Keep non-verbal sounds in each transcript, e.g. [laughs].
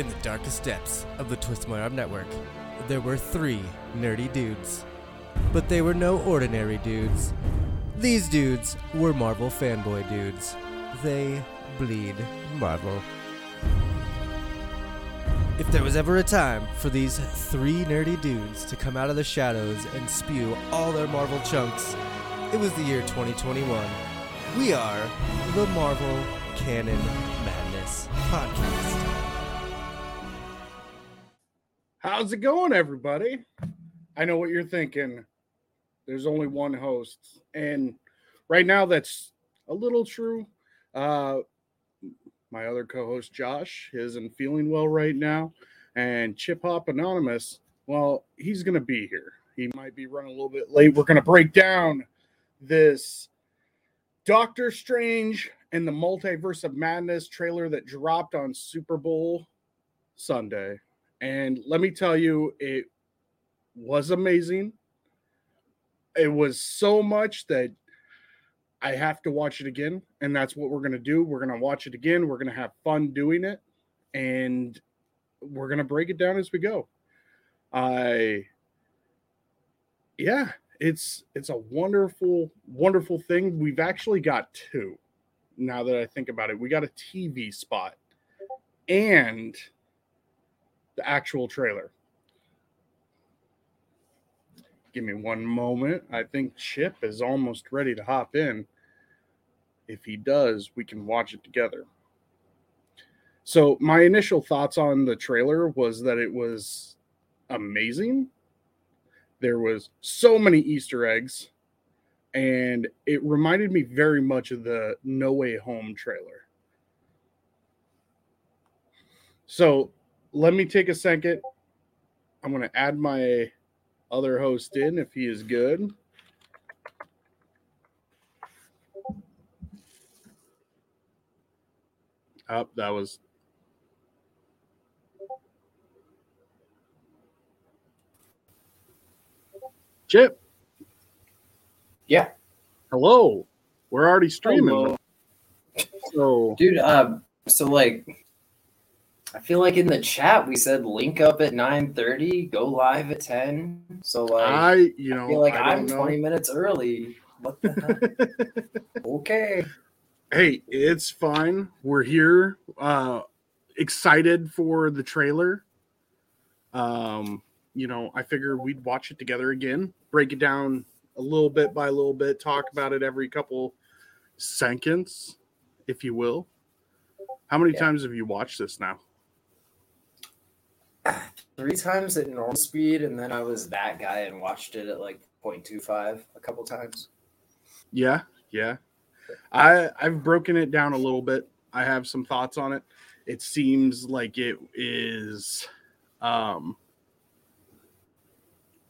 In the darkest depths of the Twist My Arm Network, there were three nerdy dudes. But they were no ordinary dudes. These dudes were Marvel fanboy dudes. They bleed Marvel. If there was ever a time for these three nerdy dudes to come out of the shadows and spew all their Marvel chunks, it was the year 2021. We are the Marvel Canon Madness Podcast. How's it going, everybody? I know what you're thinking. There's only one host, and right now that's a little true. Uh, my other co-host Josh isn't feeling well right now, and Chip Hop Anonymous, well, he's gonna be here. He might be running a little bit late. We're gonna break down this Doctor Strange and the Multiverse of Madness trailer that dropped on Super Bowl Sunday. And let me tell you, it was amazing. It was so much that I have to watch it again. And that's what we're going to do. We're going to watch it again. We're going to have fun doing it. And we're going to break it down as we go. I, yeah, it's it's a wonderful wonderful thing we've actually got two now that i think about it we got a tv spot and the actual trailer. Give me one moment. I think chip is almost ready to hop in. If he does we can watch it together. So my initial thoughts on the trailer was that it was amazing. There was so many easter eggs and it reminded me very much of the no way home trailer. So let me take a second i'm going to add my other host in if he is good up oh, that was Chip. Yeah. Hello. We're already streaming. Hello. So, Dude, um, so like I feel like in the chat we said link up at 9:30, go live at 10. So like I, you know, I feel like I know. 20 minutes early. What the heck? [laughs] okay. hey, it's fine. We're here. Uh excited for the trailer. Um, you know, I figure we'd watch it together again, break it down a little bit by a little bit, talk about it every couple seconds, if you will. How many Yeah. times have you watched this now? Three times at normal speed, and then I was that guy and watched it at like 0.25 a couple times. Yeah, yeah. I I've broken it down a little bit. I have some thoughts on it. It seems like it is um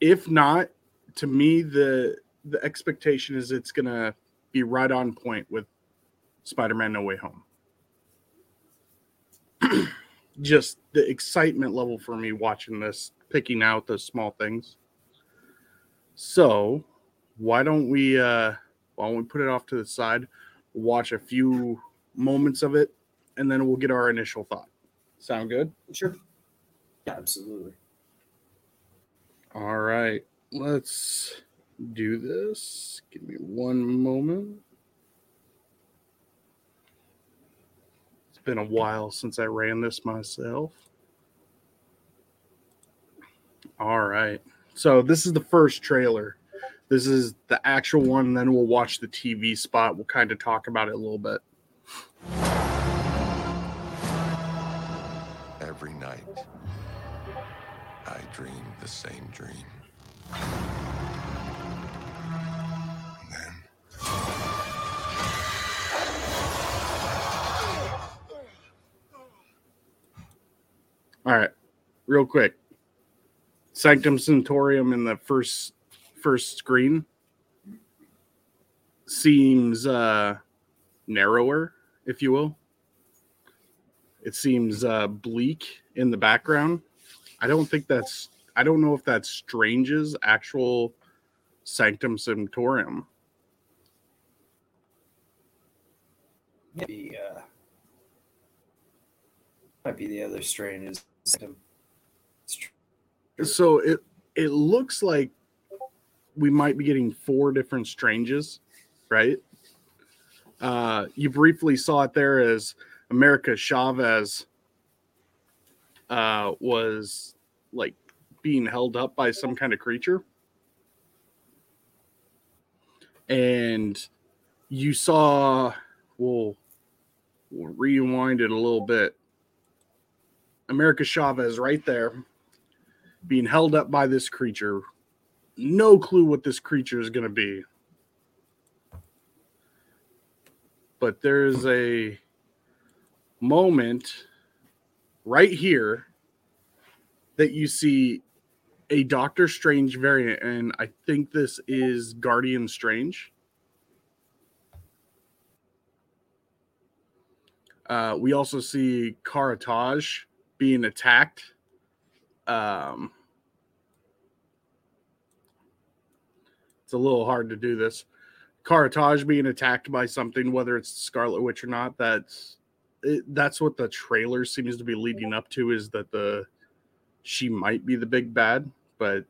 if not to me the the expectation is it's going to be right on point with Spider-Man No Way Home. [clears throat] Just the excitement level for me watching this, picking out the small things. So, why don't we uh why don't we put it off to the side, watch a few moments of it, and then we'll get our initial thought. Sound good? Sure. Yeah, absolutely. All right, let's do this. Give me one moment. Been a while since I ran this myself. All right. So this is the first trailer. This is the actual one, then we'll watch the TV spot. We'll kind of talk about it a little bit. Every night, I dream the same dream. All right, real quick. Sanctum Sanctorum in the first first screen seems uh narrower, if you will. It seems uh bleak in the background. I don't think that's I don't know if that's Strange's actual Sanctum Sanctorum. Maybe uh Might be the other strain So it it looks like we might be getting four different stranges, right? Uh, you briefly saw it there as America Chavez uh, was like being held up by some kind of creature. And you saw, we'll, we'll rewind it a little bit. America Chavez right there being held up by this creature. No clue what this creature is going to be. But there's a moment right here that you see a Doctor Strange variant, and I think this is Guardian Strange. Uh, we also see Kamar-Taj being attacked. Um, it's a little hard to do this. Kamar-Taj being attacked by something, whether it's Scarlet Witch or not, that's it, that's what the trailer seems to be leading up to is that the she might be the big bad, but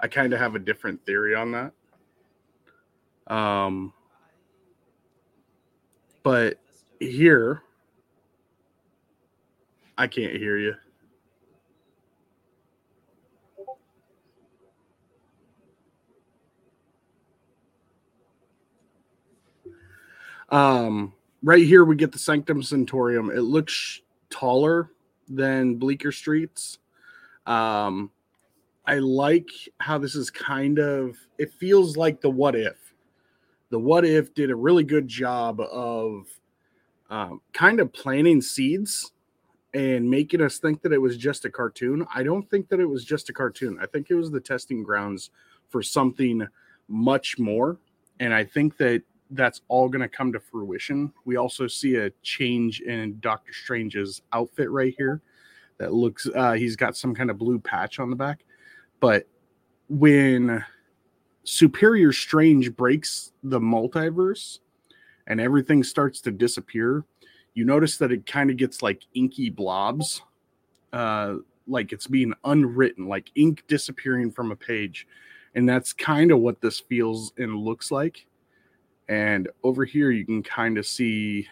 I kind of have a different theory on that. Um, but here, I can't hear you. Um, right here we get the Sanctum Sanctorum. It looks taller than Bleecker Streets. Um, I like how this is kind of. It feels like the What If. The What If did a really good job of um, kind of planting seeds and making us think that it was just a cartoon. I don't think that it was just a cartoon. I think it was the testing grounds for something much more. And I think that that's all going to come to fruition. We also see a change in Doctor Strange's outfit right here that looks, uh, he's got some kind of blue patch on the back. But when Superior Strange breaks the multiverse and everything starts to disappear, you notice that it kind of gets like inky blobs, uh, like it's being unwritten, like ink disappearing from a page. And that's kind of what this feels and looks like. And over here, you can kind of see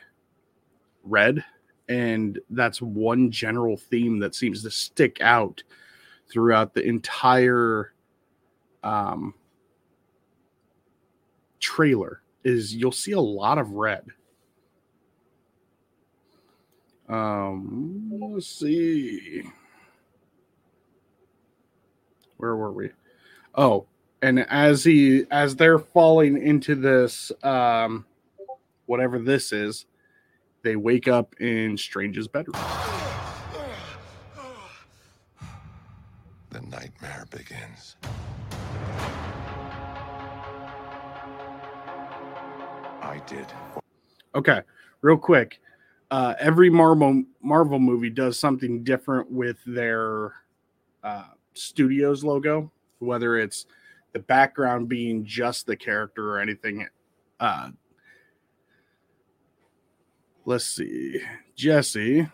red. And that's one general theme that seems to stick out throughout the entire um, trailer is you'll see a lot of red. Um, let's see. Where were we? Oh, and as he as they're falling into this um whatever this is, they wake up in Strange's bedroom. The nightmare begins. I did. Okay, real quick. Uh, every Marvel Marvel movie does something different with their uh, studios logo, whether it's the background being just the character or anything. Uh, let's see, Jesse.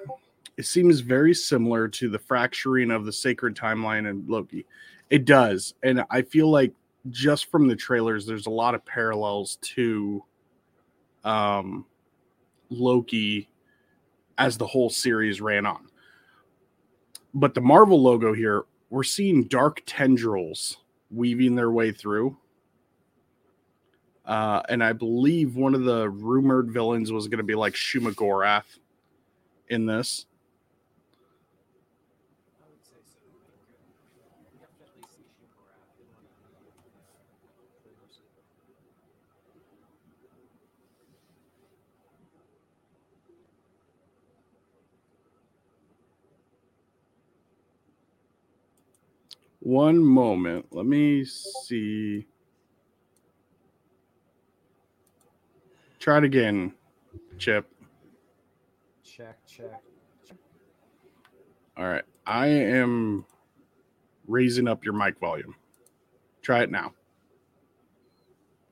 It seems very similar to the fracturing of the sacred timeline and Loki. It does, and I feel like just from the trailers, there's a lot of parallels to um, Loki as the whole series ran on. But the Marvel logo here, we're seeing dark tendrils weaving their way through. Uh, and I believe one of the rumored villains was going to be like Shuma Gorath in this. One moment. Let me see. Try it again, Chip. Check, check. All right. I am raising up your mic volume. Try it now.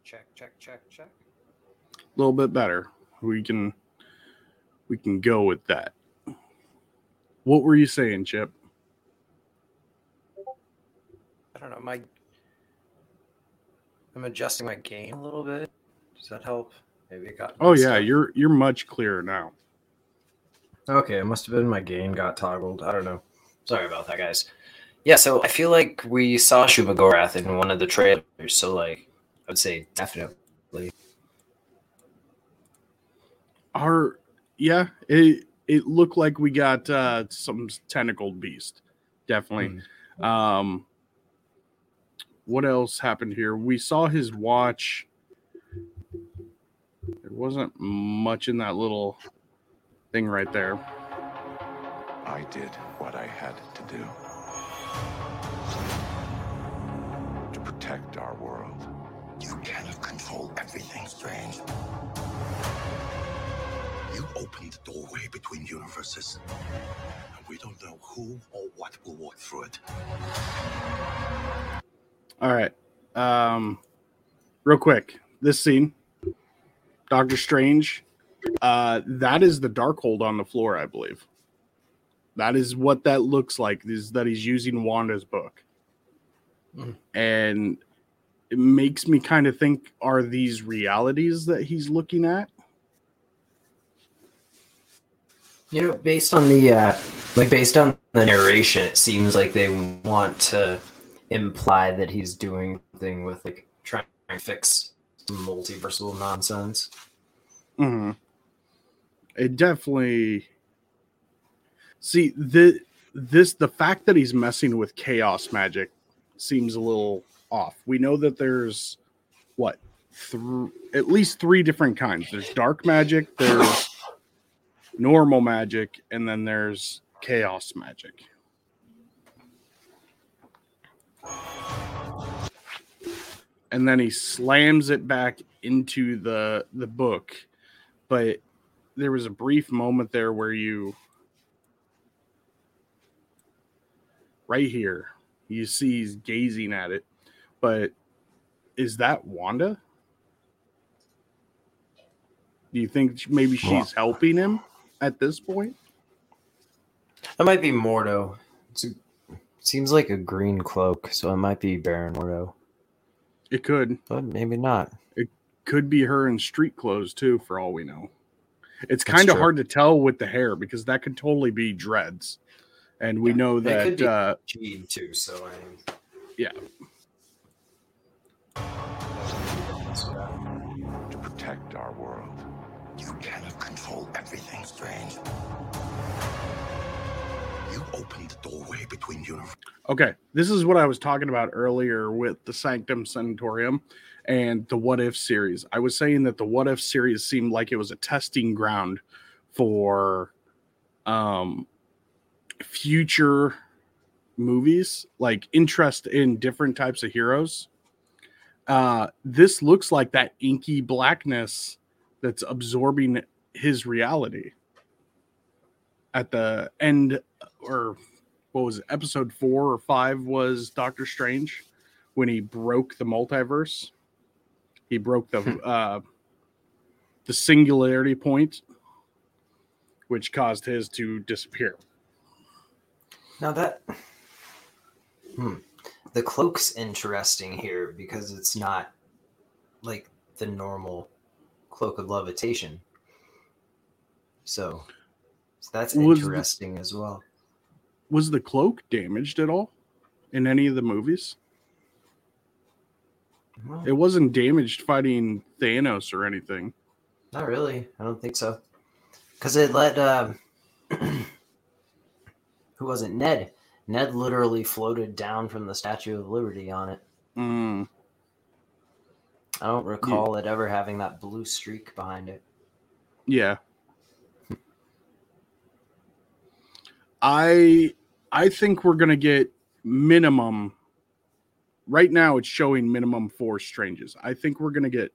Check, check, check, check. A little bit better. We can we can go with that. What were you saying, Chip? I don't know. My I'm adjusting my game a little bit. Does that help? Maybe it got. Oh yeah, up. you're you're much clearer now. Okay, it must have been my gain got toggled. I don't know. Sorry about that, guys. Yeah, so I feel like we saw Shuma Gorath in one of the trailers. So like, I would say definitely. Our yeah, it it looked like we got uh some tentacled beast. Definitely. Um what else happened here? We saw his watch. There wasn't much in that little thing right there. I did what I had to do. To protect our world. You cannot control everything strange. You opened the doorway between universes, and we don't know who or what will walk through it. All right. Um real quick. This scene Doctor Strange uh that is the Darkhold on the floor, I believe. That is what that looks like is that he's using Wanda's book. Mhm. And it makes me kind of think are these realities that he's looking at? You know, based on the uh, like based on the narration, it seems like they want to imply that he's doing thing with like trying to fix multiversal nonsense. hmm It definitely. See the this the fact that he's messing with chaos magic seems a little off. We know that there's what th- at least three different kinds. There's dark magic, there's normal magic, and then there's chaos magic. And then he slams it back into the the book. But there was a brief moment there where you right here you see he's gazing at it. But is that wanda? Do you think maybe she's helping him at this point? That might be Mordo. It's a, seems like a green cloak, so it might be Baron Mordo, it could but maybe not. It could be her in street clothes too for all we know it's kind of hard to tell with the hair because that could totally be dreads and we know That could be- uh Gene too, so I mean, yeah To protect our world. You cannot control everything strange. Doorway between universes. Okay, this is what I was talking about earlier with the Sanctum Sanctorum and the What If series. I was saying that the What If series seemed like it was a testing ground for um future movies, like interest in different types of heroes. Uh this looks like that inky blackness that's absorbing his reality at the end or what was it, episode four or five was Doctor Strange when he broke the multiverse. He broke the uh the singularity point, which caused his to disappear. Now that hmm. the cloak's interesting here because it's not like the normal cloak of levitation. So, so that's Was the- interesting as well. Was the cloak damaged at all in any of the movies? Well, It wasn't damaged fighting Thanos or anything. not really. I don't think so. Because it let um, [clears throat] who was it? Ned. Ned literally floated down from the Statue of Liberty on it. Mm, I don't recall it ever having that blue streak behind it. yeah. I I think we're gonna get minimum. Right now, it's showing minimum four stranges. I think we're gonna get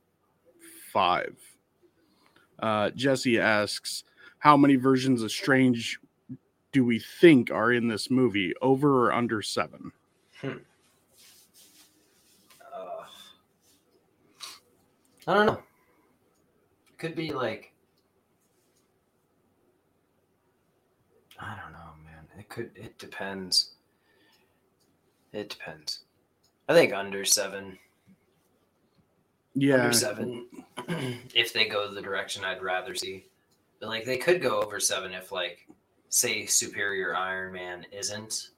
five. Uh, Jesse asks, "How many versions of Strange do we think are in this movie? Over or under seven? Uh, I don't know. Could be like I don't know, could. It depends. It depends. I think under seven. Yeah, Under seven. [clears throat] if they go the direction I'd rather see, but like they could go over seven if like, say, Superior Iron Man isn't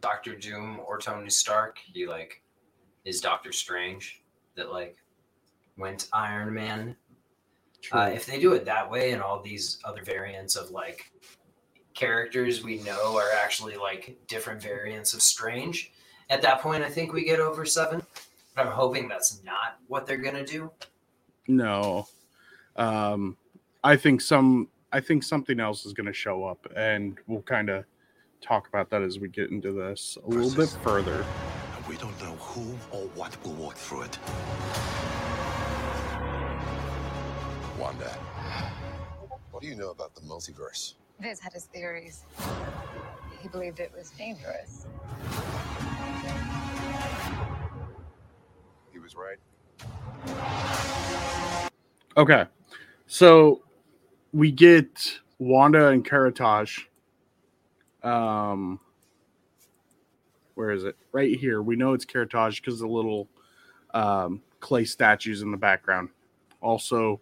Doctor Doom or Tony Stark. He like is Doctor Strange that like went Iron Man uh, if they do it that way and all these other variants of like characters we know are actually like different variants of Strange, at that point I think we get over seven. But I'm hoping that's not what they're gonna do. No. Um I think some I think something else is going to show up and we'll kind of talk about that as we get into this a little bit further. And we don't know who or what will walk through it. Wanda, what do you know about the multiverse? Viz had his theories. He believed it was dangerous. He was right. Okay. So we get Wanda and Kamar-Taj. Um where is it? Right here. We know it's Kamar-Taj because the little um clay statues in the background. Also,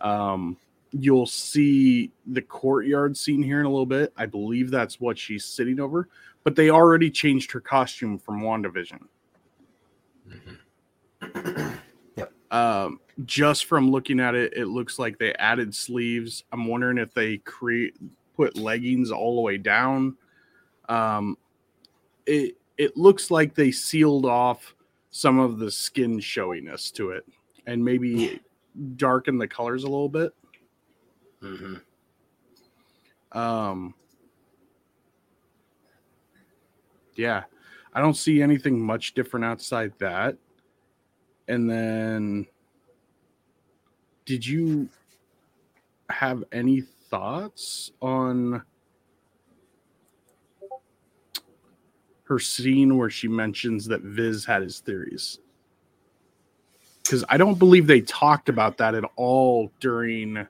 um you'll see the courtyard scene here in a little bit. I believe that's what she's sitting over, but they already changed her costume from WandaVision. [clears throat] yep um, just from looking at it, it looks like they added sleeves. I'm wondering if they create put leggings all the way down. Um, it it looks like they sealed off some of the skin showiness to it, and maybe [sighs] darken the colors a little bit. Mm-hmm. Um, yeah, I don't see anything much different outside that. And then, did you have any thoughts on her scene where she mentions that Viz had his theories? Because I don't believe they talked about that at all during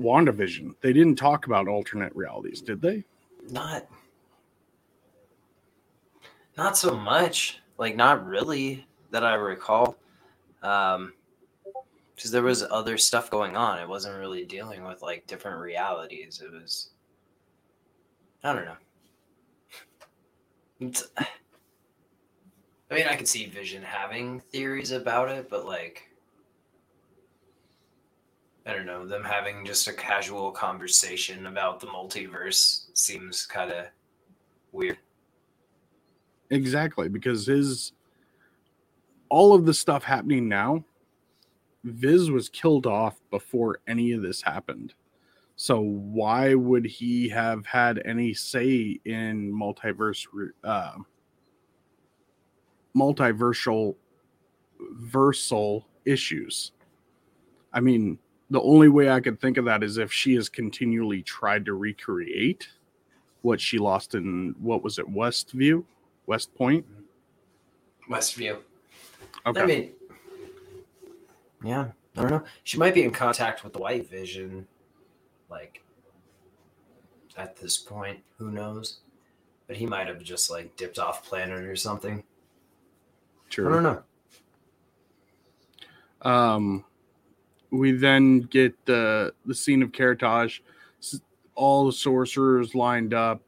WandaVision. They didn't talk about alternate realities, did they? Not not so much. Like not really that I recall. Um because there was other stuff going on. It wasn't really dealing with like different realities. It was I don't know. It's, I mean, I could see Vision having theories about it, but like I don't know, them having just a casual conversation about the multiverse seems kind of weird. Exactly, because his all of the stuff happening now, Viz was killed off before any of this happened. So why would he have had any say in multiverse uh, multiversal versal issues? I mean, the only way I could think of that is if she has continually tried to recreate what she lost in what was it, Westview, West Point. Westview. Okay. I mean, yeah, I don't know. She might be in contact with the White Vision, like at this point. Who knows? But he might have just like dipped off planet or something. True. I don't know. Um, we then get the the scene of Kamar-Taj, all the sorcerers lined up,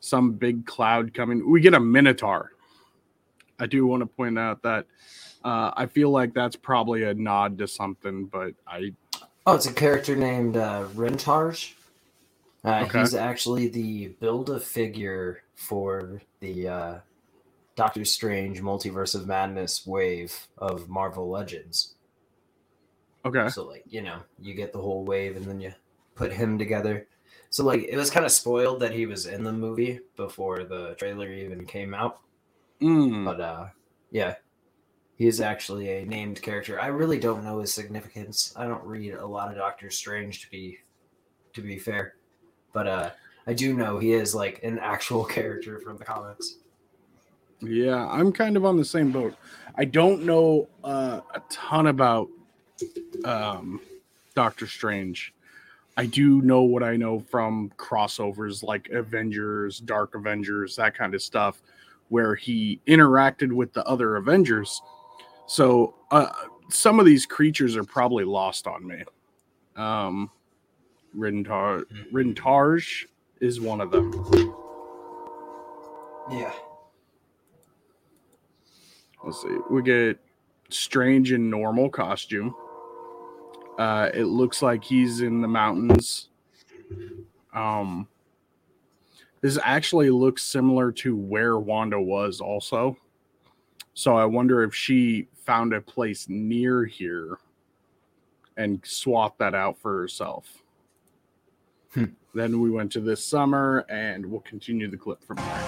some big cloud coming. We get a minotaur. I do want to point out that uh, I feel like that's probably a nod to something, but I Oh, it's a character named uh, Rentarge. Uh, Okay. He's actually the build a figure for the uh, Doctor Strange Multiverse of Madness wave of Marvel Legends. Okay. So like, you know, you get the whole wave and then you put him together. So like it was kind of spoiled that he was in the movie before the trailer even came out. Mm, But uh yeah. He is actually a named character. I really don't know his significance. I don't read a lot of Doctor Strange to be to be fair. But uh I do know he is like an actual [laughs] character from the comics. yeah, I'm kind of on the same boat. I don't know uh, a ton about um, Doctor Strange, I do know what I know from crossovers like Avengers, Dark Avengers, that kind of stuff, where he interacted with the other Avengers. So uh, some of these creatures are probably lost on me. Um, Rintar, Rintarge is one of them. Yeah. Let's see. We get Strange in normal costume. Uh, it looks like he's in the mountains. Um, this actually looks similar to where Wanda was, also. So I wonder if she found a place near here and swapped that out for herself. Hmm. Then we went to this summer, and we'll continue the clip from there.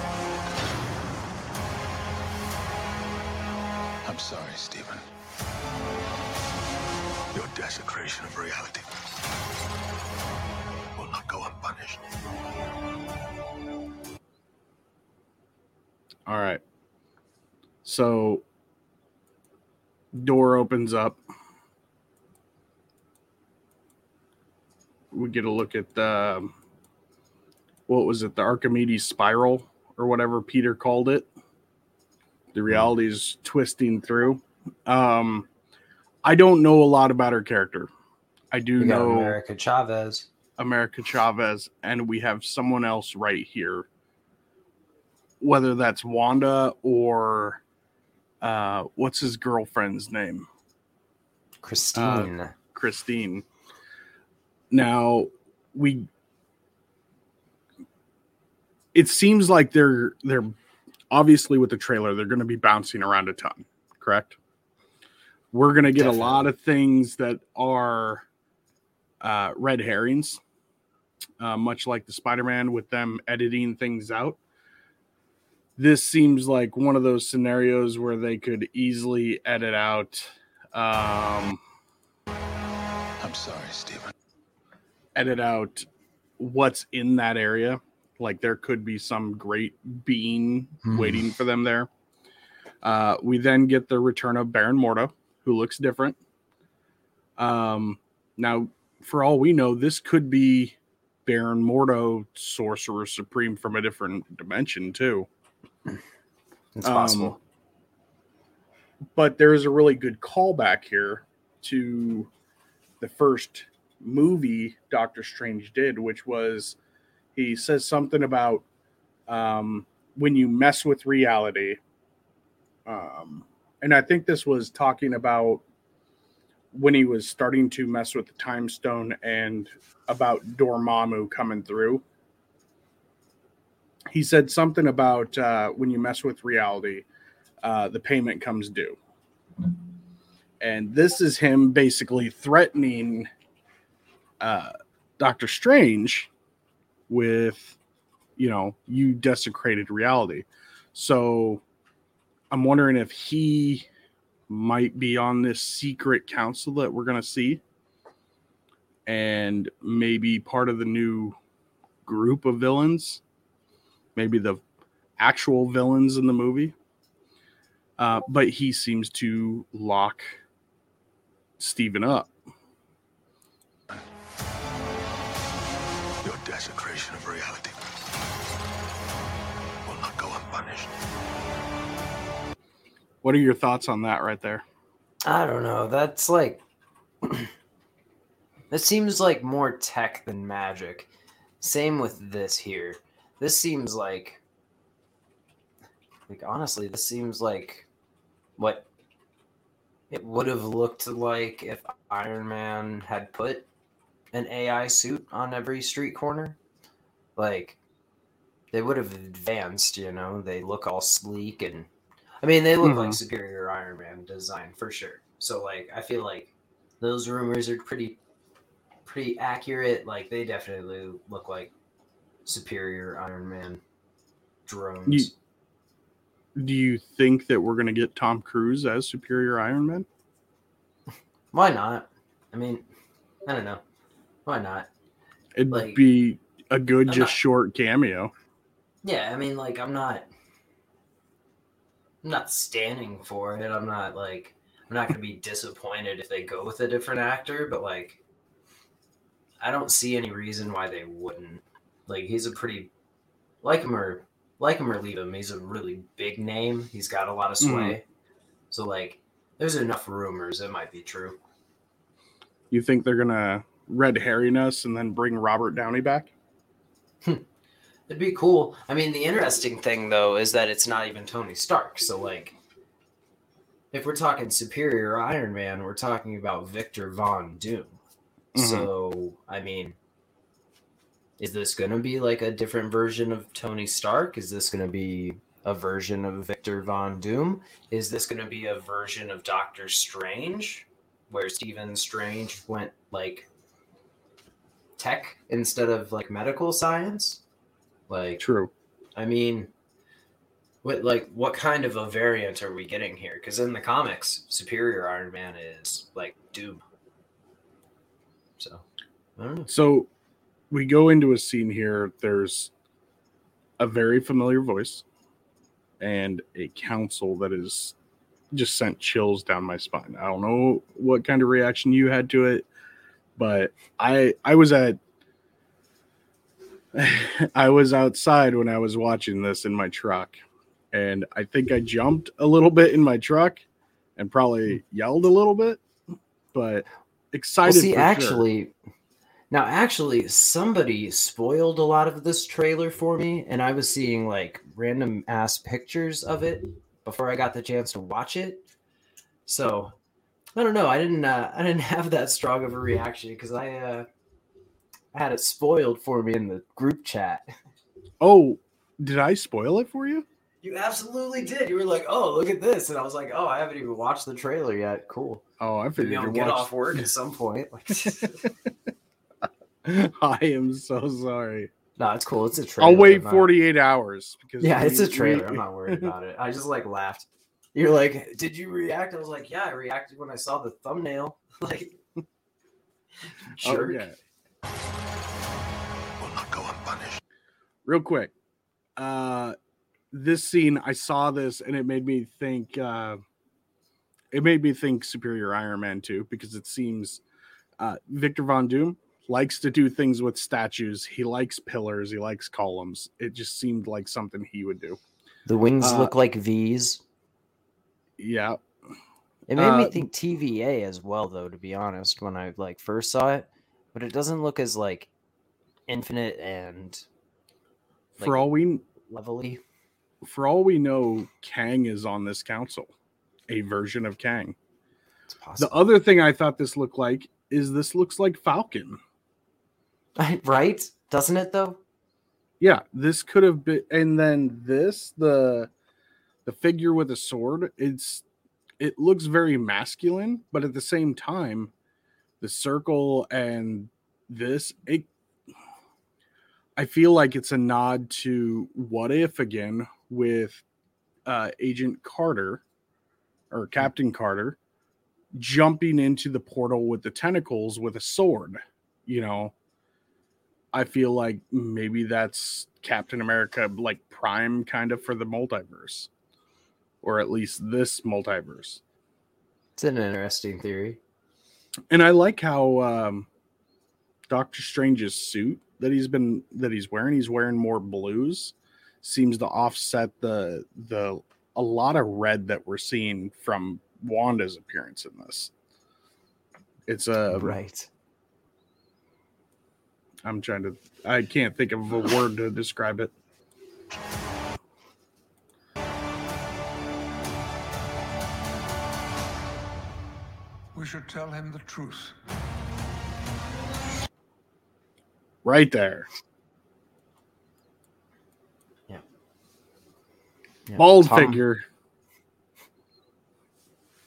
I'm sorry, Stephen. Your desecration of reality will not go unpunished. All right. So door opens up. We get a look at the what was it, the Archimedes spiral or whatever Peter called it. The reality is twisting through. Um I don't know a lot about her character. I do We know America Chavez. America Chavez, and we have someone else right here. Whether that's Wanda or uh, what's his girlfriend's name? Christine. Christine. Now we it seems like they're they're obviously with the trailer they're going to be bouncing around a ton, correct? We're going to get Definitely. a lot of things that are uh, red herrings, uh, much like the Spider-Man with them editing things out. This seems like one of those scenarios where they could easily edit out um, I'm sorry, Stephen. edit out what's in that area. Like there could be some great being Hmm. waiting for them there. Uh, we then get the return of Baron Mordo, who looks different. Um, now, for all we know, this could be Baron Mordo, Sorcerer Supreme from a different dimension too. It's um, possible. but there is a really good callback here to the first movie Doctor Strange did, which was he says something about um, when you mess with reality. Um, and I think this was talking about when he was starting to mess with the time stone and about Dormammu coming through. He said something about uh, when you mess with reality, uh, the payment comes due. And this is him basically threatening uh, Doctor Strange with, you know, you desecrated reality. So I'm wondering if he might be on this secret council that we're going to see and maybe part of the new group of villains, maybe the actual villains in the movie. Uh, but he seems to lock Stephen up. Your desecration of reality will not go unpunished. What are your thoughts on that right there? I don't know. That's like [clears throat] that seems like more tech than magic. Same with this here. This seems like like honestly, this seems like what it would have looked like if Iron Man had put an AI suit on every street corner. Like they would have advanced, you know, they look all sleek and I mean they look like Mhm. superior Iron Man design for sure. So like I feel like those rumors are pretty pretty accurate. Like they definitely look like superior Iron Man drones. You- Do you think that we're going to get Tom Cruise as Superior Iron Man? Why not? I mean, I don't know. Why not? It'd Like- be a good, I'm just not- short cameo. Yeah, I mean, like I'm not, I'm not standing for it. I'm not like, I'm not gonna be disappointed if they go with a different actor. But like, I don't see any reason why they wouldn't. Like he's a pretty like him or like him or leave him. He's a really big name. He's got a lot of sway. Mm. So like, there's enough rumors it might be true. You think they're gonna red herring us and then bring Robert Downey back? Hmm. It'd be cool. I mean, the interesting thing though is that it's not even Tony Stark. So like, if we're talking superior Iron Man, we're talking about Victor Von Doom. Mhm. So I mean, is this going to be like a different version of Tony Stark? Is this going to be a version of Victor Von Doom? Is this going to be a version of Doctor Strange, where Stephen Strange went like tech instead of like medical science? Like, True. I mean, what like what kind of a variant are we getting here? Because in the comics, Superior Iron Man is like Doom. So I don't know. So we go into a scene here. There's a very familiar voice and a council that is just sent chills down my spine. I don't know what kind of reaction you had to it, but I I was at [laughs] I was outside when I was watching this in my truck and I think I jumped a little bit in my truck and probably yelled a little bit, but Well, excited see, for sure. actually, now actually, somebody spoiled a lot of this trailer for me, and I was seeing like random ass pictures of it before I got the chance to watch it. So I don't know. I didn't. Uh, I didn't [laughs] have that strong of a reaction because I uh, I had it spoiled for me in the group chat. Oh, did I spoil it for you? You absolutely did. You were like, "Oh, look at this," and I was like, "Oh, I haven't even watched the trailer yet. Cool. Oh, I Maybe figured I'll get watched. off work at some point." Like, [laughs] [laughs] I am so sorry. no, it's cool. It's a trailer. I'll wait I'm not- 48 hours because Yeah, it's a trailer. we- I'm not worried about it. I just like laughed. You're like, did you react? I was like, yeah, I reacted when I saw the thumbnail. [laughs] Like, Oh, yeah. Will not go unpunished. Real quick, uh, this scene I saw this and it made me think. Uh, it made me think Superior Iron Man too because it seems uh, Victor Von Doom likes to do things with statues. He likes pillars. He likes columns. It just seemed like something he would do. The wings Uh, look like V's. Yeah, It made me uh, think TVA as well, though. To be honest, when I like first saw it, but it doesn't look as like infinite and for all we levelly. for all we know, Kang is on this council, a version of Kang. It's The other thing I thought this looked like is this looks like Falcon. [laughs] right? Doesn't it though? Yeah, this could have been, and then this the the figure with a sword. It's it looks very masculine, but at the same time, the circle and this it. I feel like it's a nod to what if again with uh, Agent Carter or Captain Carter jumping into the portal with the tentacles with a sword. You know, I feel like maybe that's Captain America, like Prime, kind of for the multiverse, or at least this multiverse. It's an interesting theory. And I like how um, Doctor Strange's suit that he's been that he's wearing. He's wearing more blues. Seems to offset the the a lot of red that we're seeing from Wanda's appearance in this. It's a right. I'm trying to. I can't think of a word to describe it. We should tell him the truth. Right there, Yeah, bald Tom- figure,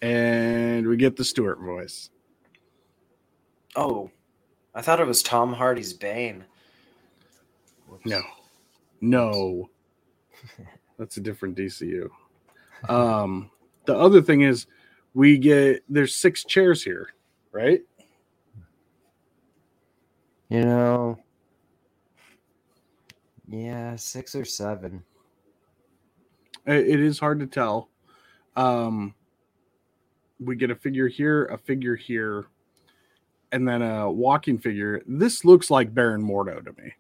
and we get the Stewart voice. Oh, I thought it was Tom Hardy's Bane. Whoops. No, no, [laughs] that's a different DCU. Um, the other thing is, we get there's six chairs here, right? You know, yeah, six or seven. It is hard to tell. Um, we get a figure here, a figure here, and then a walking figure. This looks like Baron Mordo to me.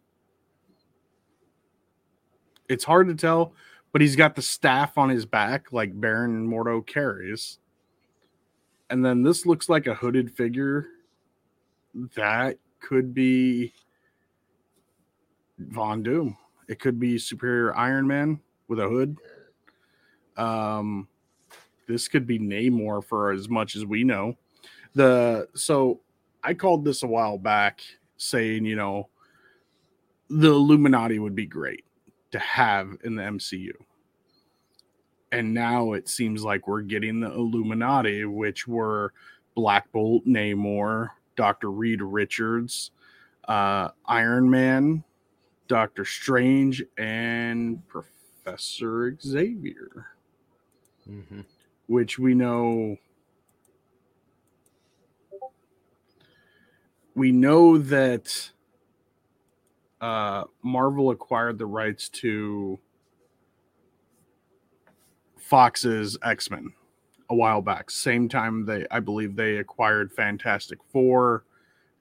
It's hard to tell, but he's got the staff on his back like Baron Mordo carries. And then this looks like a hooded figure. That could be Von Doom. It could be Superior Iron Man with a hood. Um, this could be Namor for as much as we know. The so I called this a while back saying, you know, the Illuminati would be great to have in the MCU. And now it seems like we're getting the Illuminati, which were Black Bolt, Namor, Dr. Reed Richards, uh, Iron Man, Doctor Strange, and Professor Xavier, Mm-hmm. which we know. We know that uh, Marvel acquired the rights to Fox's X Men a while back. Same time they, I believe, they acquired Fantastic Four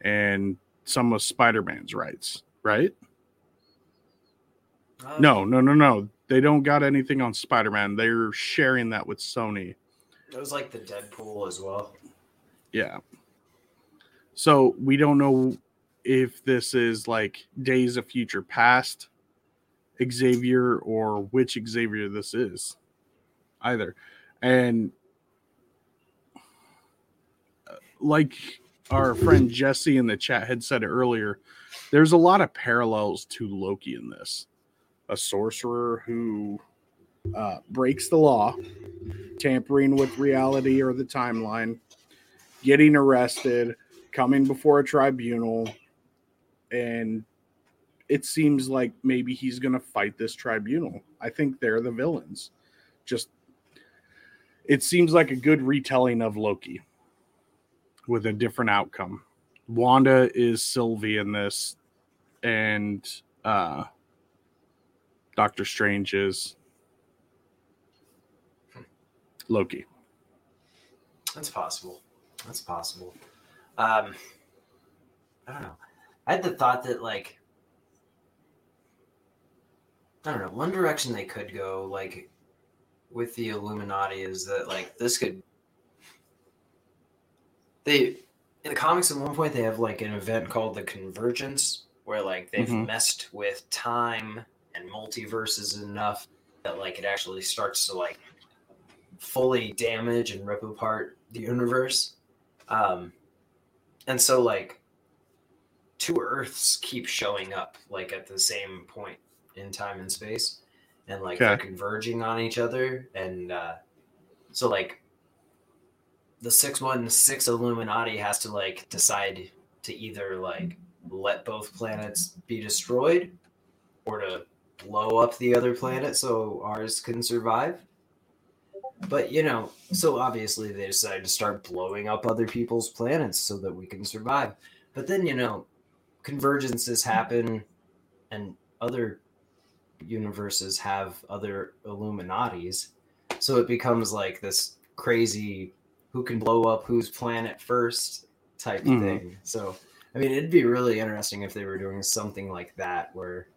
and some of Spider Man's rights. Right? Um, No, no, no, no. They don't got anything on Spider Man. They're sharing that with Sony. it was like the Deadpool as well. Yeah. So we don't know if this is like Days of Future Past Xavier or which Xavier this is either. And uh, like our friend Jesse in the chat had said earlier, there's a lot of parallels to Loki in this. A sorcerer who uh, breaks the law, tampering with reality or the timeline, getting arrested, coming before a tribunal, and it seems like maybe he's going to fight this tribunal. I think they're the villains. Just it seems like a good retelling of Loki with a different outcome. Wanda is Sylvie in this, and uh, Doctor Strange is Loki. That's possible. That's possible. Um, I don't know. I had the thought that like I don't know. One direction they could go, like with the Illuminati, is that like this could they in the comics at one point they have like an event called the Convergence, where like they've Mhm. messed with time and multiverses enough that like it actually starts to like fully damage and rip apart the universe. Um, and so like two Earths keep showing up like at the same point in time and space, and like Okay. converging on each other, and uh, so like the six one six Illuminati has to like decide to either like let both planets be destroyed or to blow up the other planet so ours can survive. But you know, so obviously they decided to start blowing up other people's planets so that we can survive. But then you know, convergences happen and other universes have other Illuminatis. So it becomes like this crazy who can blow up whose planet first type Mhm. thing. So I mean it'd be really interesting if they were doing something like that where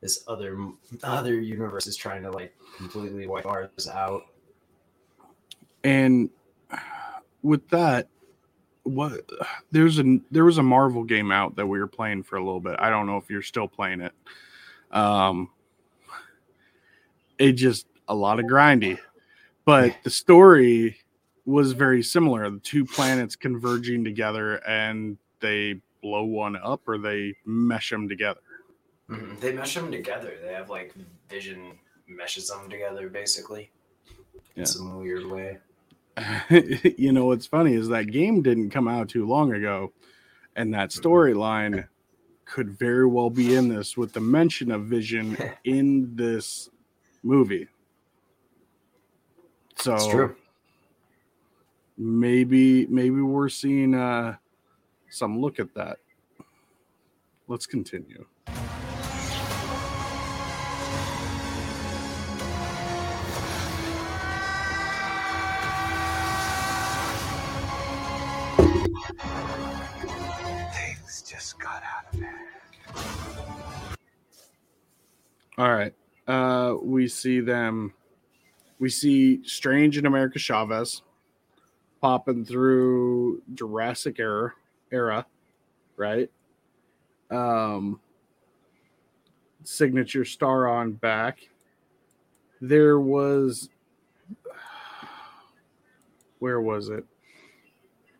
this other other universe is trying to like completely wipe ours out. And with that, what there's a there was a Marvel game out that we were playing for a little bit. I don't know if you're still playing it. Um, it just a lot of grindy, but the story was very similar. The two planets converging together, and they blow one up or they mesh them together. Mhm. They mesh them together. They have like vision meshes them together basically. Yeah. In some weird way. [laughs] you know what's funny is that game didn't come out too long ago and that storyline could very well be in this with the mention of vision [laughs] in this movie. So It's true. maybe maybe we're seeing uh some look at that. Let's continue All right. Uh, we see them. We see Strange and America Chavez popping through Jurassic era, era, right? Um, signature star on back. There was, [sighs] where was it?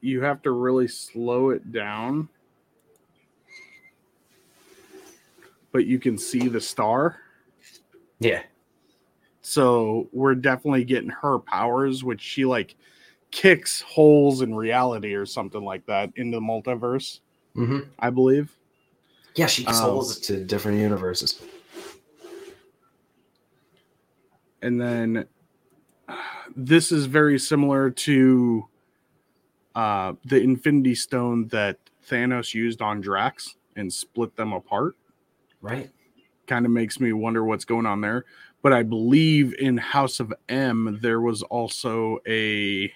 You have to really slow it down, but you can see the star. Yeah. So we're definitely getting her powers, which she like kicks holes in reality or something like that into the multiverse, hmm I believe. Yeah, she Um, souls to different universes. And then [sighs] this is very similar to uh, the Infinity Stone that Thanos used on Drax and split them apart. Right. Kind of makes me wonder what's going on there. But I believe in House of M there was also a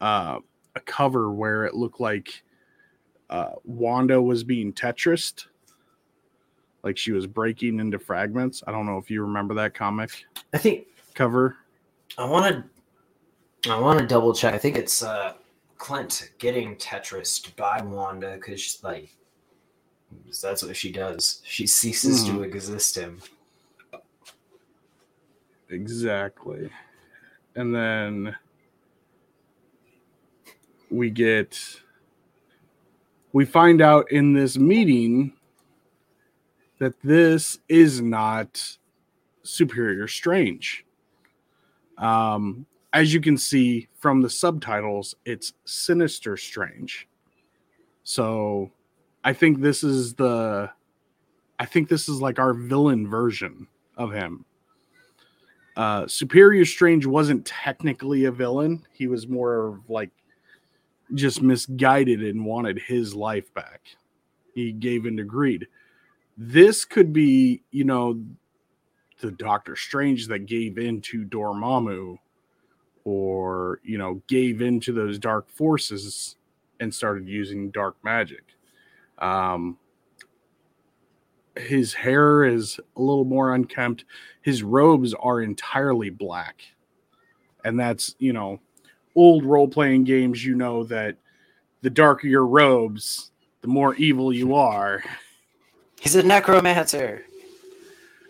uh, a cover where it looked like uh, Wanda was being Tetrised, like she was breaking into fragments. I don't know if you remember that comic I think cover. I want to. I want to double check. I think it's uh, Clint getting Tetris by Wanda because like that's what she does. She ceases to exist him. Exactly. And then we get we find out in this meeting that this is not superior strange. Um as you can see from the subtitles, it's sinister strange. So I think this is the I think this is like our villain version of him. Uh superior strange wasn't technically a villain. He was more like just misguided and wanted his life back. He gave into greed. This could be you know the doctor strange that gave in to dormammu or you know gave into those dark forces and started using dark magic um his hair is a little more unkempt. His robes are entirely black. And that's you know old role-playing games you know that the darker your robes the more evil you are. He's a necromancer.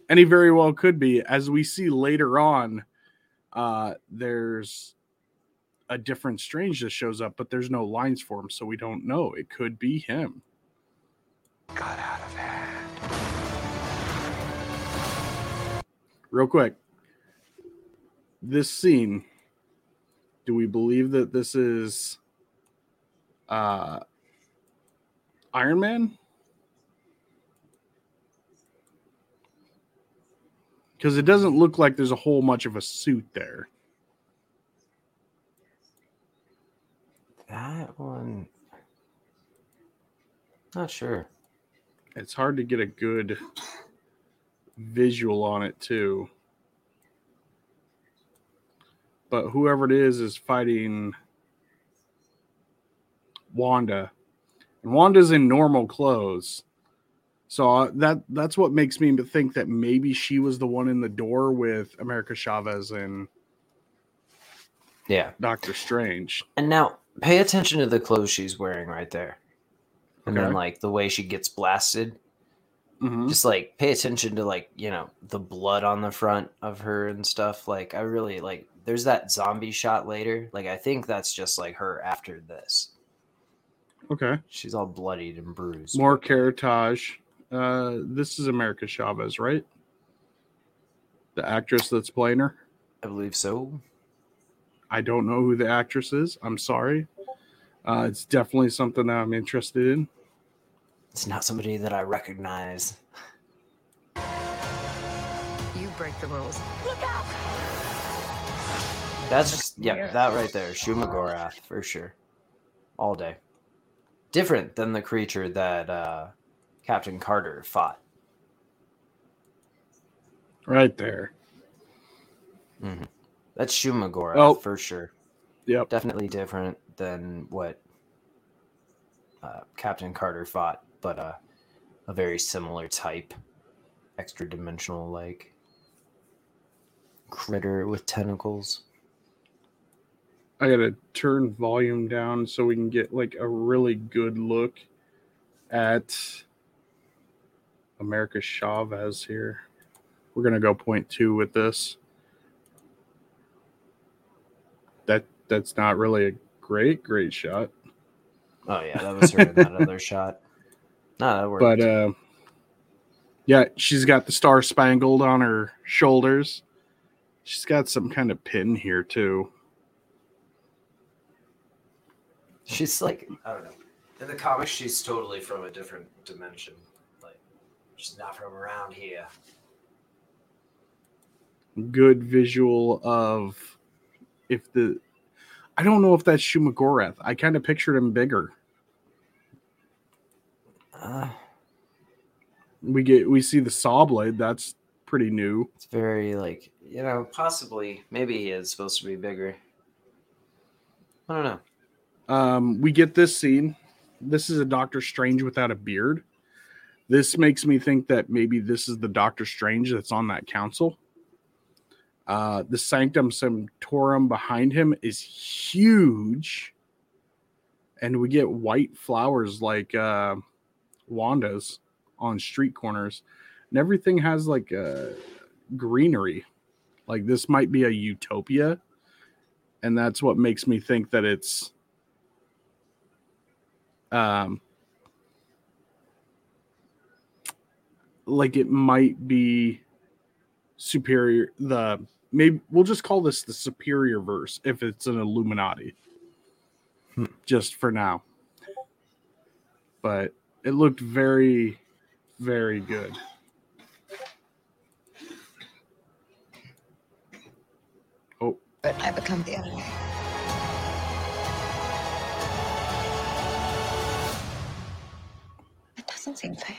and he very well could be. As we see later on uh there's a different strange that shows up but there's no lines for him so we don't know. It could be him Got out of hand. real quick this scene do we believe that this is uh iron man because it doesn't look like there's a whole much of a suit there That one. Not sure. It's hard to get a good visual on it too but whoever it is is fighting wanda and wanda's in normal clothes so uh, that that's what makes me think that maybe she was the one in the door with america chavez and Yeah. doctor strange And now pay attention to the clothes she's wearing right there. And then like the way she gets blasted. Mhm. Just like pay attention to like, you know, the blood on the front of her and stuff. Like I really like there's that zombie shot later. Like I think that's just like her after this. okay She's all bloodied and bruised. more caratage uh this is america chavez right the actress that's playing her I believe so. I don't know who the actress is. I'm sorry. Uh, it's definitely something that I'm interested in. It's not somebody that I recognize. You break the rules. Look out! That's just yeah, Yeah. that right there, Shuma Gorath for sure, all day. Different than the creature that uh, Captain Carter fought. Right there. That's Shuma Gorath Oh. for sure. Yep. Definitely different than what uh, Captain Carter fought, but uh, a very similar type, extra dimensional like critter with tentacles. I gotta turn volume down so we can get like a really good look at America Chavez here. We're gonna go point two with this. That that's not really a great, great shot. Oh yeah, that was her in that other [laughs] shot. No, that worked. But uh yeah, she's got the star spangled on her shoulders. She's got some kind of pin here too. she's like I don't know. In the comics, she's totally from a different dimension. Like she's not from around here. good visual of if the I don't know if that's Shuma Gorath. I kind of pictured him bigger. Uh, We get we see the saw blade. That's pretty new. it's very like you know possibly maybe he is supposed to be bigger. I don't know. Um, we get this scene. This is a Doctor Strange without a beard. This makes me think that maybe this is the Doctor Strange that's on that council. Uh, the Sanctum Sanctorum behind him is huge, and we get white flowers like uh, Wanda's on street corners, and everything has like uh, greenery. Like this might be a utopia, and that's what makes me think that it's um like it might be superior the maybe we'll just call this the superior verse if it's an illuminati Hmm. just for now but it looked very very good oh But I become the enemy. It doesn't seem fair.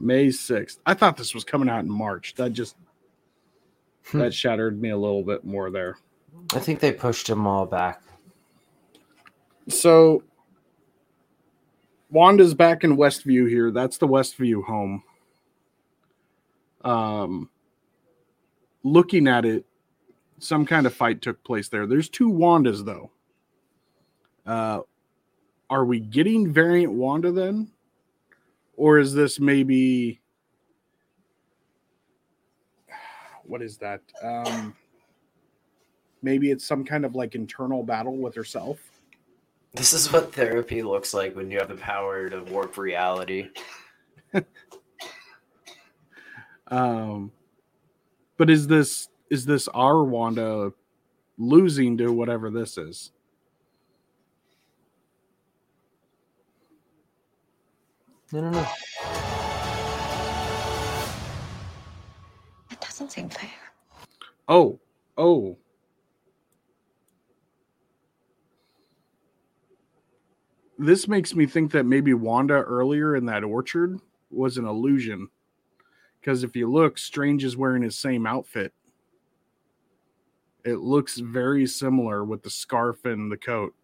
May 6th i thought this was coming out in march that just Hmm. that shattered me a little bit more there I think they pushed them all back. So Wanda's back in Westview here. That's the Westview home. Um looking at it, some kind of fight took place there. There's two Wandas though. Uh are we getting variant Wanda then? Or is this maybe what is that? Um maybe it's some kind of like internal battle with herself. This is what therapy looks like when you have the power to warp reality. Um, but is this is this our Wanda losing to whatever this is? I no, no. know. It doesn't seem fair. Oh, oh. This makes me think that maybe Wanda earlier in that orchard was an illusion. Because if you look, Strange is wearing his same outfit. It looks very similar with the scarf and the coat.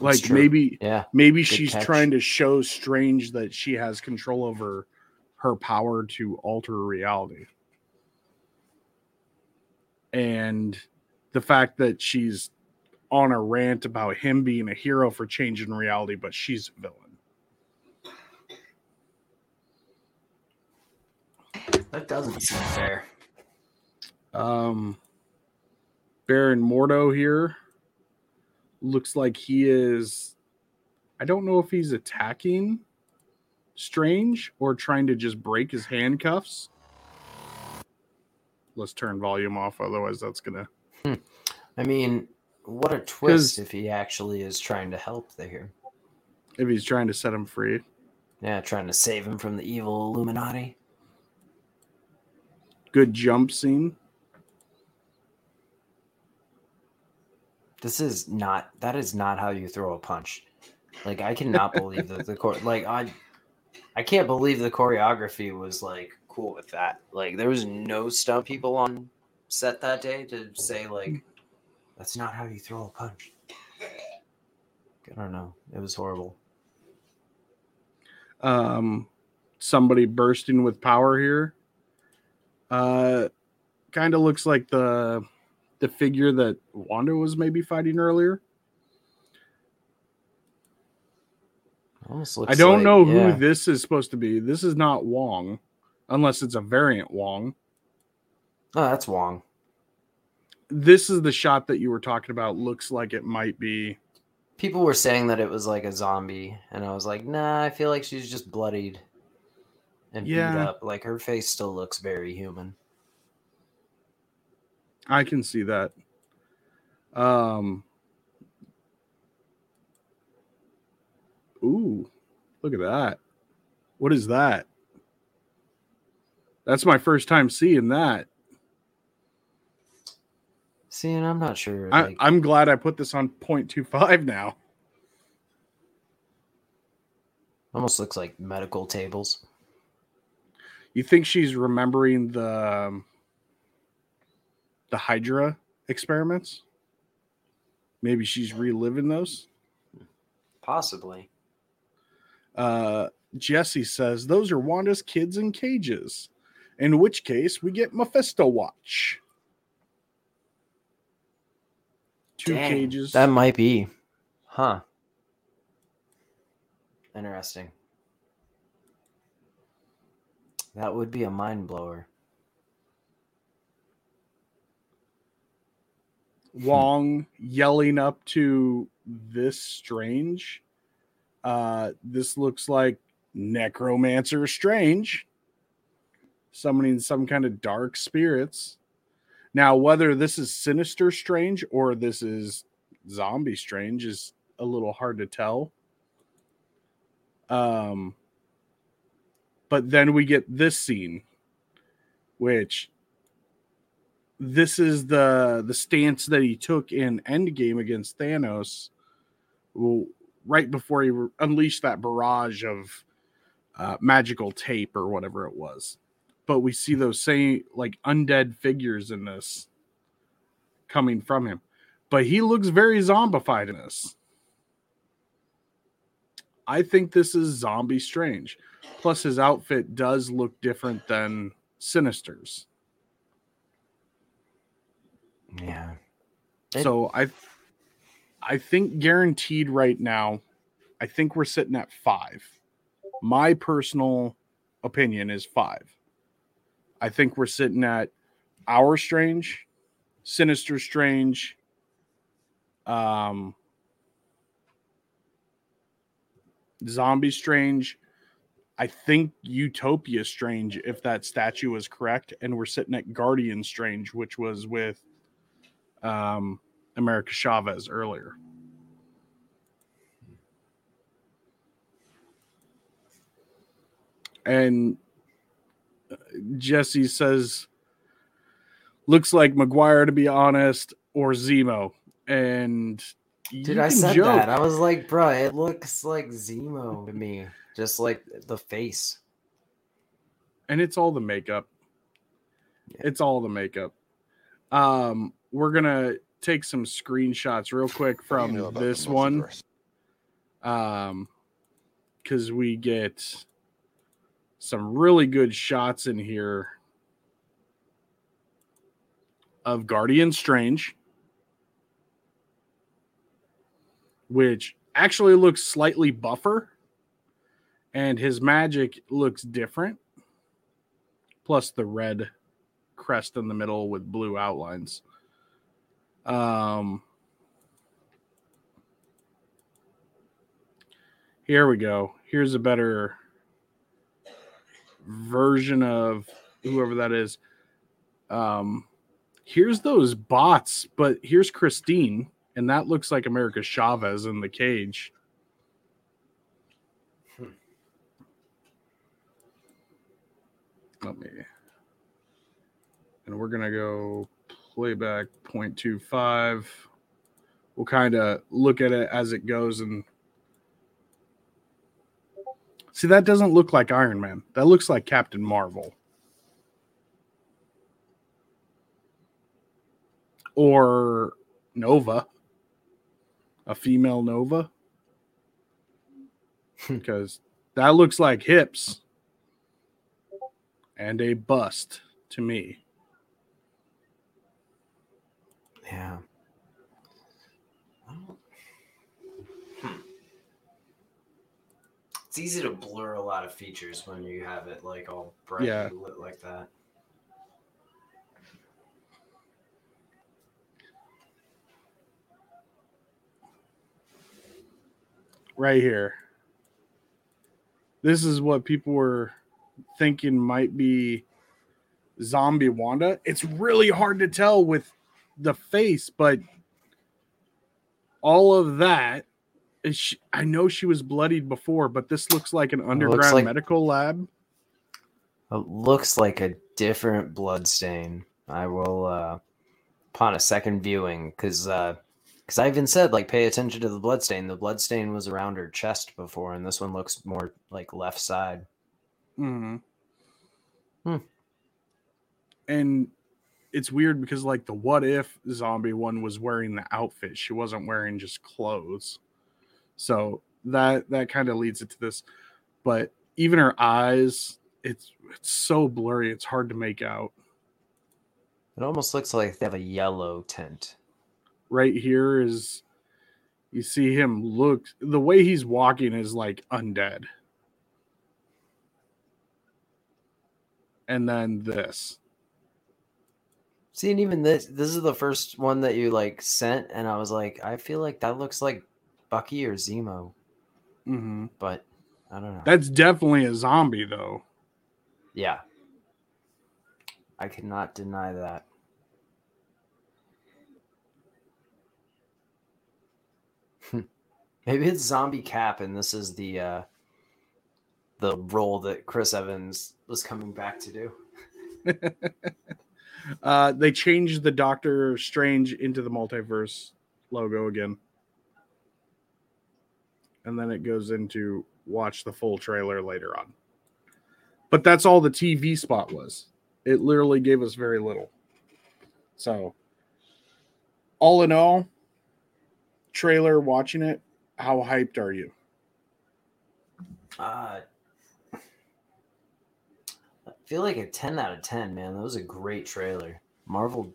Like maybe Yeah. maybe Good she's catch. trying to show Strange that she has control over her power to alter reality. And the fact that she's on a rant about him being a hero for changing reality, but she's a villain. That doesn't seem fair. Um, Baron Mordo here looks like he is. I don't know if he's attacking Strange or trying to just break his handcuffs. Let's turn volume off, otherwise, that's gonna. Hmm. I mean, what a twist if he actually is trying to help there. If he's trying to set him free. Yeah, trying to save him from the evil Illuminati. Good jump scene. This is not that is not how you throw a punch. Like I cannot believe that the chor- like I I can't believe the choreography was like cool with that. Like there was no stunt people on set that day to say like that's not how you throw a punch. I don't know. It was horrible. um somebody bursting with power here uh kind of looks like the the figure that wanda was maybe fighting earlier Almost looks i don't like- know yeah. who this is supposed to be this is not wong unless it's a variant wong Oh, that's Wong. this is the shot that you were talking about looks like it might be People were saying that it was like a zombie, and I was like, nah, I feel like she's just bloodied and beat up. Like her face still looks very human. I can see that um ooh look at that what is that that's my first time seeing that Seeing, I'm not sure. I, Like, i'm glad i put this on 0.25 now almost looks like medical tables. you think she's remembering the um, the hydra experiments maybe she's reliving those Possibly. Uh, Jesse says those are Wanda's kids in cages. In which case, we get Mephisto watch. Two Dang, cages. That might be. Huh. Interesting. That would be a mind blower. Wong yelling up to this strange. Uh, this looks like Necromancer Strange summoning some kind of dark spirits. Now, whether this is Sinister Strange or this is Zombie Strange is a little hard to tell. Um, but then we get this scene, which this is the the stance that he took in Endgame against Thanos, right before he unleashed that barrage of uh, magical tape or whatever it was. But we see those same like undead figures in this coming from him, but he looks very zombified in this. I think this is Zombie Strange. Plus, his outfit does look different than Sinister's. Yeah. So I I think guaranteed right now, I think we're sitting at five. My personal opinion is five. I think we're sitting at our strange, sinister strange, um zombie strange. I think Utopia Strange, if that statue is correct, and we're sitting at Guardian Strange, which was with um, America Chavez earlier. And uh, Jesse says, looks like McGuire to be honest, or Zemo. And Dude, I said joke. that. I was like, bro, it looks like Zemo to me. Just like the face. and it's all the makeup. Yeah. It's all the makeup. Um, we're gonna take some screenshots real quick from You know this one. um because we get some really good shots in here of guardian strange which actually looks slightly buffer and his magic looks different plus the red crest in the middle with blue outlines um Here we go. Here's a better version of whoever that is. Um, here's those bots, but here's Christine, and that looks like America Chavez in the cage. Let me. And we're gonna go playback 0.25 we'll kind of look at it as it goes and see that doesn't look like Iron Man. That looks like Captain Marvel. Or Nova. A female Nova. Hmm. because that looks like hips and a bust to me. Yeah. Hmm. It's easy to blur a lot of features when you have it like all bright Yeah. lit like that. right here. This is what people were thinking might be zombie Wanda. It's really hard to tell with the face, but all of that is she, I know she was bloodied before, but this looks like an underground like- medical lab. It looks like a different blood stain. I will uh upon a second viewing because uh because I even said like pay attention to the blood stain. The blood stain was around her chest before, and this one looks more like left side. Mhm. Hmm. And it's weird because like the what if zombie one was wearing the outfit. She wasn't wearing just clothes. So that that kind of leads it to this. But even her eyes, it's it's so blurry, it's hard to make out. It almost looks like they have a yellow tint. Right here is you see him look the way he's walking is like undead. And then this. See, and even this this is the first one that you like sent, and I was like, I feel like that looks like Bucky or Zemo, hmm but I don't know. That's definitely a zombie though. yeah. I cannot deny that. [laughs] Maybe it's Zombie Cap, and this is the uh, the role that Chris Evans was coming back to do. [laughs] uh, they changed the Doctor Strange into the multiverse logo again. And then it goes into watch the full trailer later on. But that's all the TV spot was. It literally gave us very little. So, all in all, trailer, watching it, how hyped are you? Uh, feel like a 10 out of 10, man. That was a great trailer. Marvel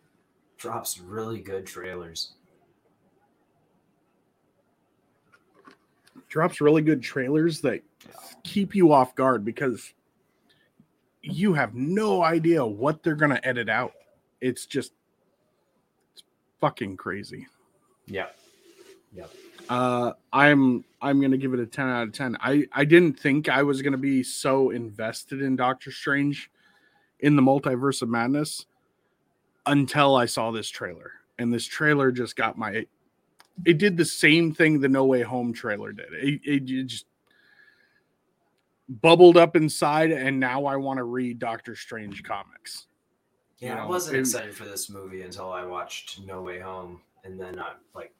drops really good trailers. drops really good trailers that keep you off guard because you have no idea what they're going to edit out. It's just it's fucking crazy. Yeah. Yeah. Uh I'm I'm going to give it a 10 out of 10. I I didn't think I was going to be so invested in Doctor Strange in the multiverse of madness until I saw this trailer. And this trailer just got my it did the same thing the No Way Home trailer did. It, it, it just bubbled up inside, and now I want to read Doctor Strange comics. Yeah, You I wasn't it- excited for this movie until I watched No Way Home, and then I'm like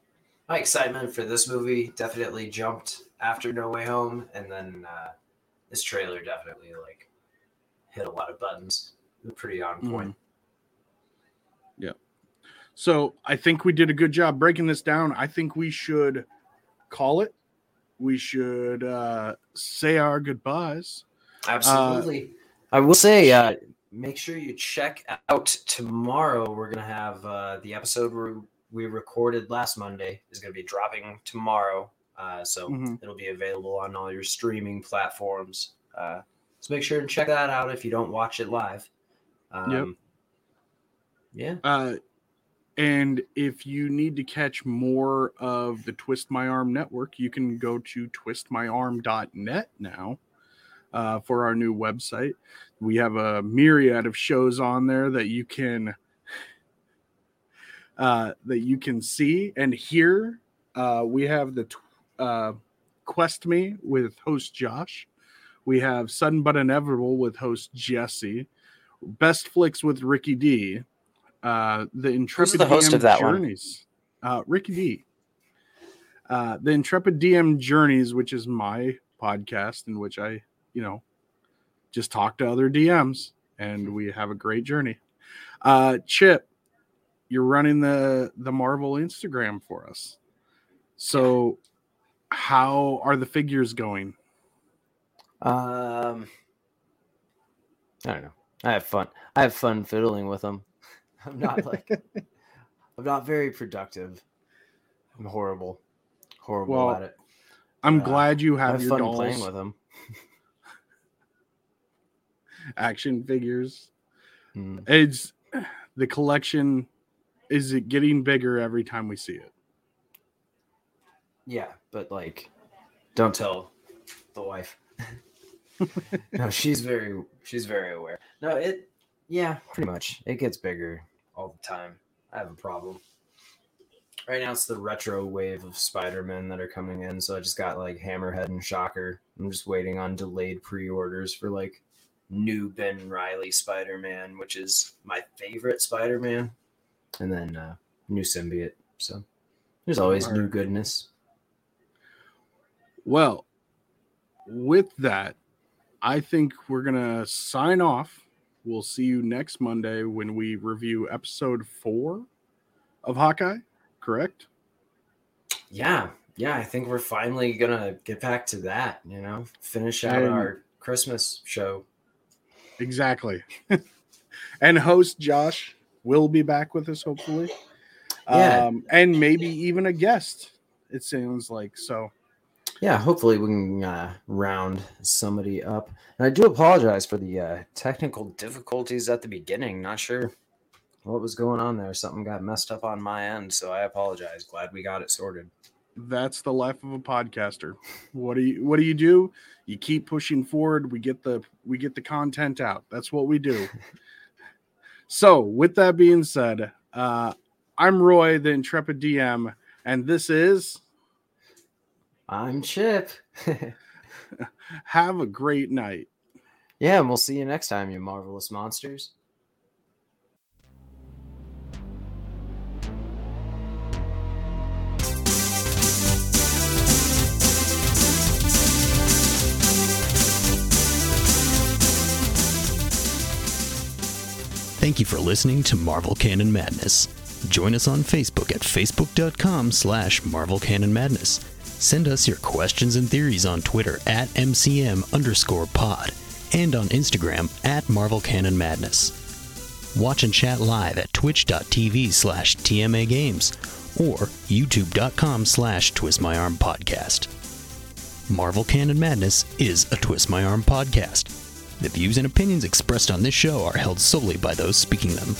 my excitement for this movie definitely jumped after No Way Home, and then uh, this trailer definitely like hit a lot of buttons. Pretty on point. Mhm. So I think we did a good job breaking this down. I think we should call it. We should uh, say our goodbyes. Absolutely. I will say, uh, make sure you check out tomorrow. We're gonna have uh, the episode we we recorded last Monday is gonna be dropping tomorrow. Uh, so Mhm. it'll be available on all your streaming platforms. Uh, so make sure and check that out if you don't watch it live. Um, Yeah. Uh, and if you need to catch more of the Twist My Arm network, you can go to twistmyarm.net now uh, for our new website. We have a myriad of shows on there that you can uh, that you can see and hear. Uh, we have the uh, Quest Me with host Josh. We have Sudden but Inevitable with host Jesse. Best Flicks with Ricky D. Uh, the Intrepid the host DM of that one? Uh, Ricky D. Uh, the Intrepid DM Journeys, which is my podcast in which I, you know, just talk to other DMs and we have a great journey. Uh, Chip, you're running the the Marvel Instagram for us. So, how are the figures going? Um, I don't know. I have fun. I have fun fiddling with them. [laughs] I'm not like [laughs] I'm not very productive. I'm horrible, horrible Well, at it. I'm Uh, glad you have, have your fun dolls, playing with them. [laughs] action figures. Mm. It's the collection. Is it getting bigger every time we see it? Yeah, but like, don't tell the wife. [laughs] no, she's very she's very aware. No, it yeah, pretty much. It gets bigger all the time. I have a problem. Right now it's the retro wave of Spider-Man that are coming in, so I just got like Hammerhead and Shocker. I'm just waiting on delayed pre-orders for like new Ben Reilly Spider-Man, which is my favorite Spider-Man, and then uh new symbiote. So there's always new goodness. Well, with that, I think we're gonna sign off. We'll see you next Monday when we review episode four of Hawkeye. Correct? Yeah, yeah, I think we're finally gonna get back to that. You know, finish out And- our Christmas show. Exactly. [laughs] and host Josh will be back with us hopefully. Yeah. Um, and maybe even a guest. It sounds like so. Yeah, hopefully we can uh, round somebody up. And I do apologize for the uh, technical difficulties at the beginning. Not sure what was going on there. Something got messed up on my end, so I apologize. Glad we got it sorted. That's the life of a podcaster. What do you what do you do? You keep pushing forward. We get the we get the content out. That's what we do. [laughs] so, with that being said, uh, I'm Roy, the intrepid DM, and this is I'm Chip. [laughs] have a great night. yeah, and we'll see you next time, you marvelous monsters. Thank you for listening to Marvel Canon Madness. Join us on Facebook at facebook.com slash Marvel Canon Madness. Send us your questions and theories on Twitter at MCM underscore pod and on Instagram at Marvel Canon Madness. Watch and chat live at twitch.tv slash TMA Games or youtube.com slash Twist My Arm Podcast. Marvel Canon Madness is a Twist My Arm podcast. The views and opinions expressed on this show are held solely by those speaking them.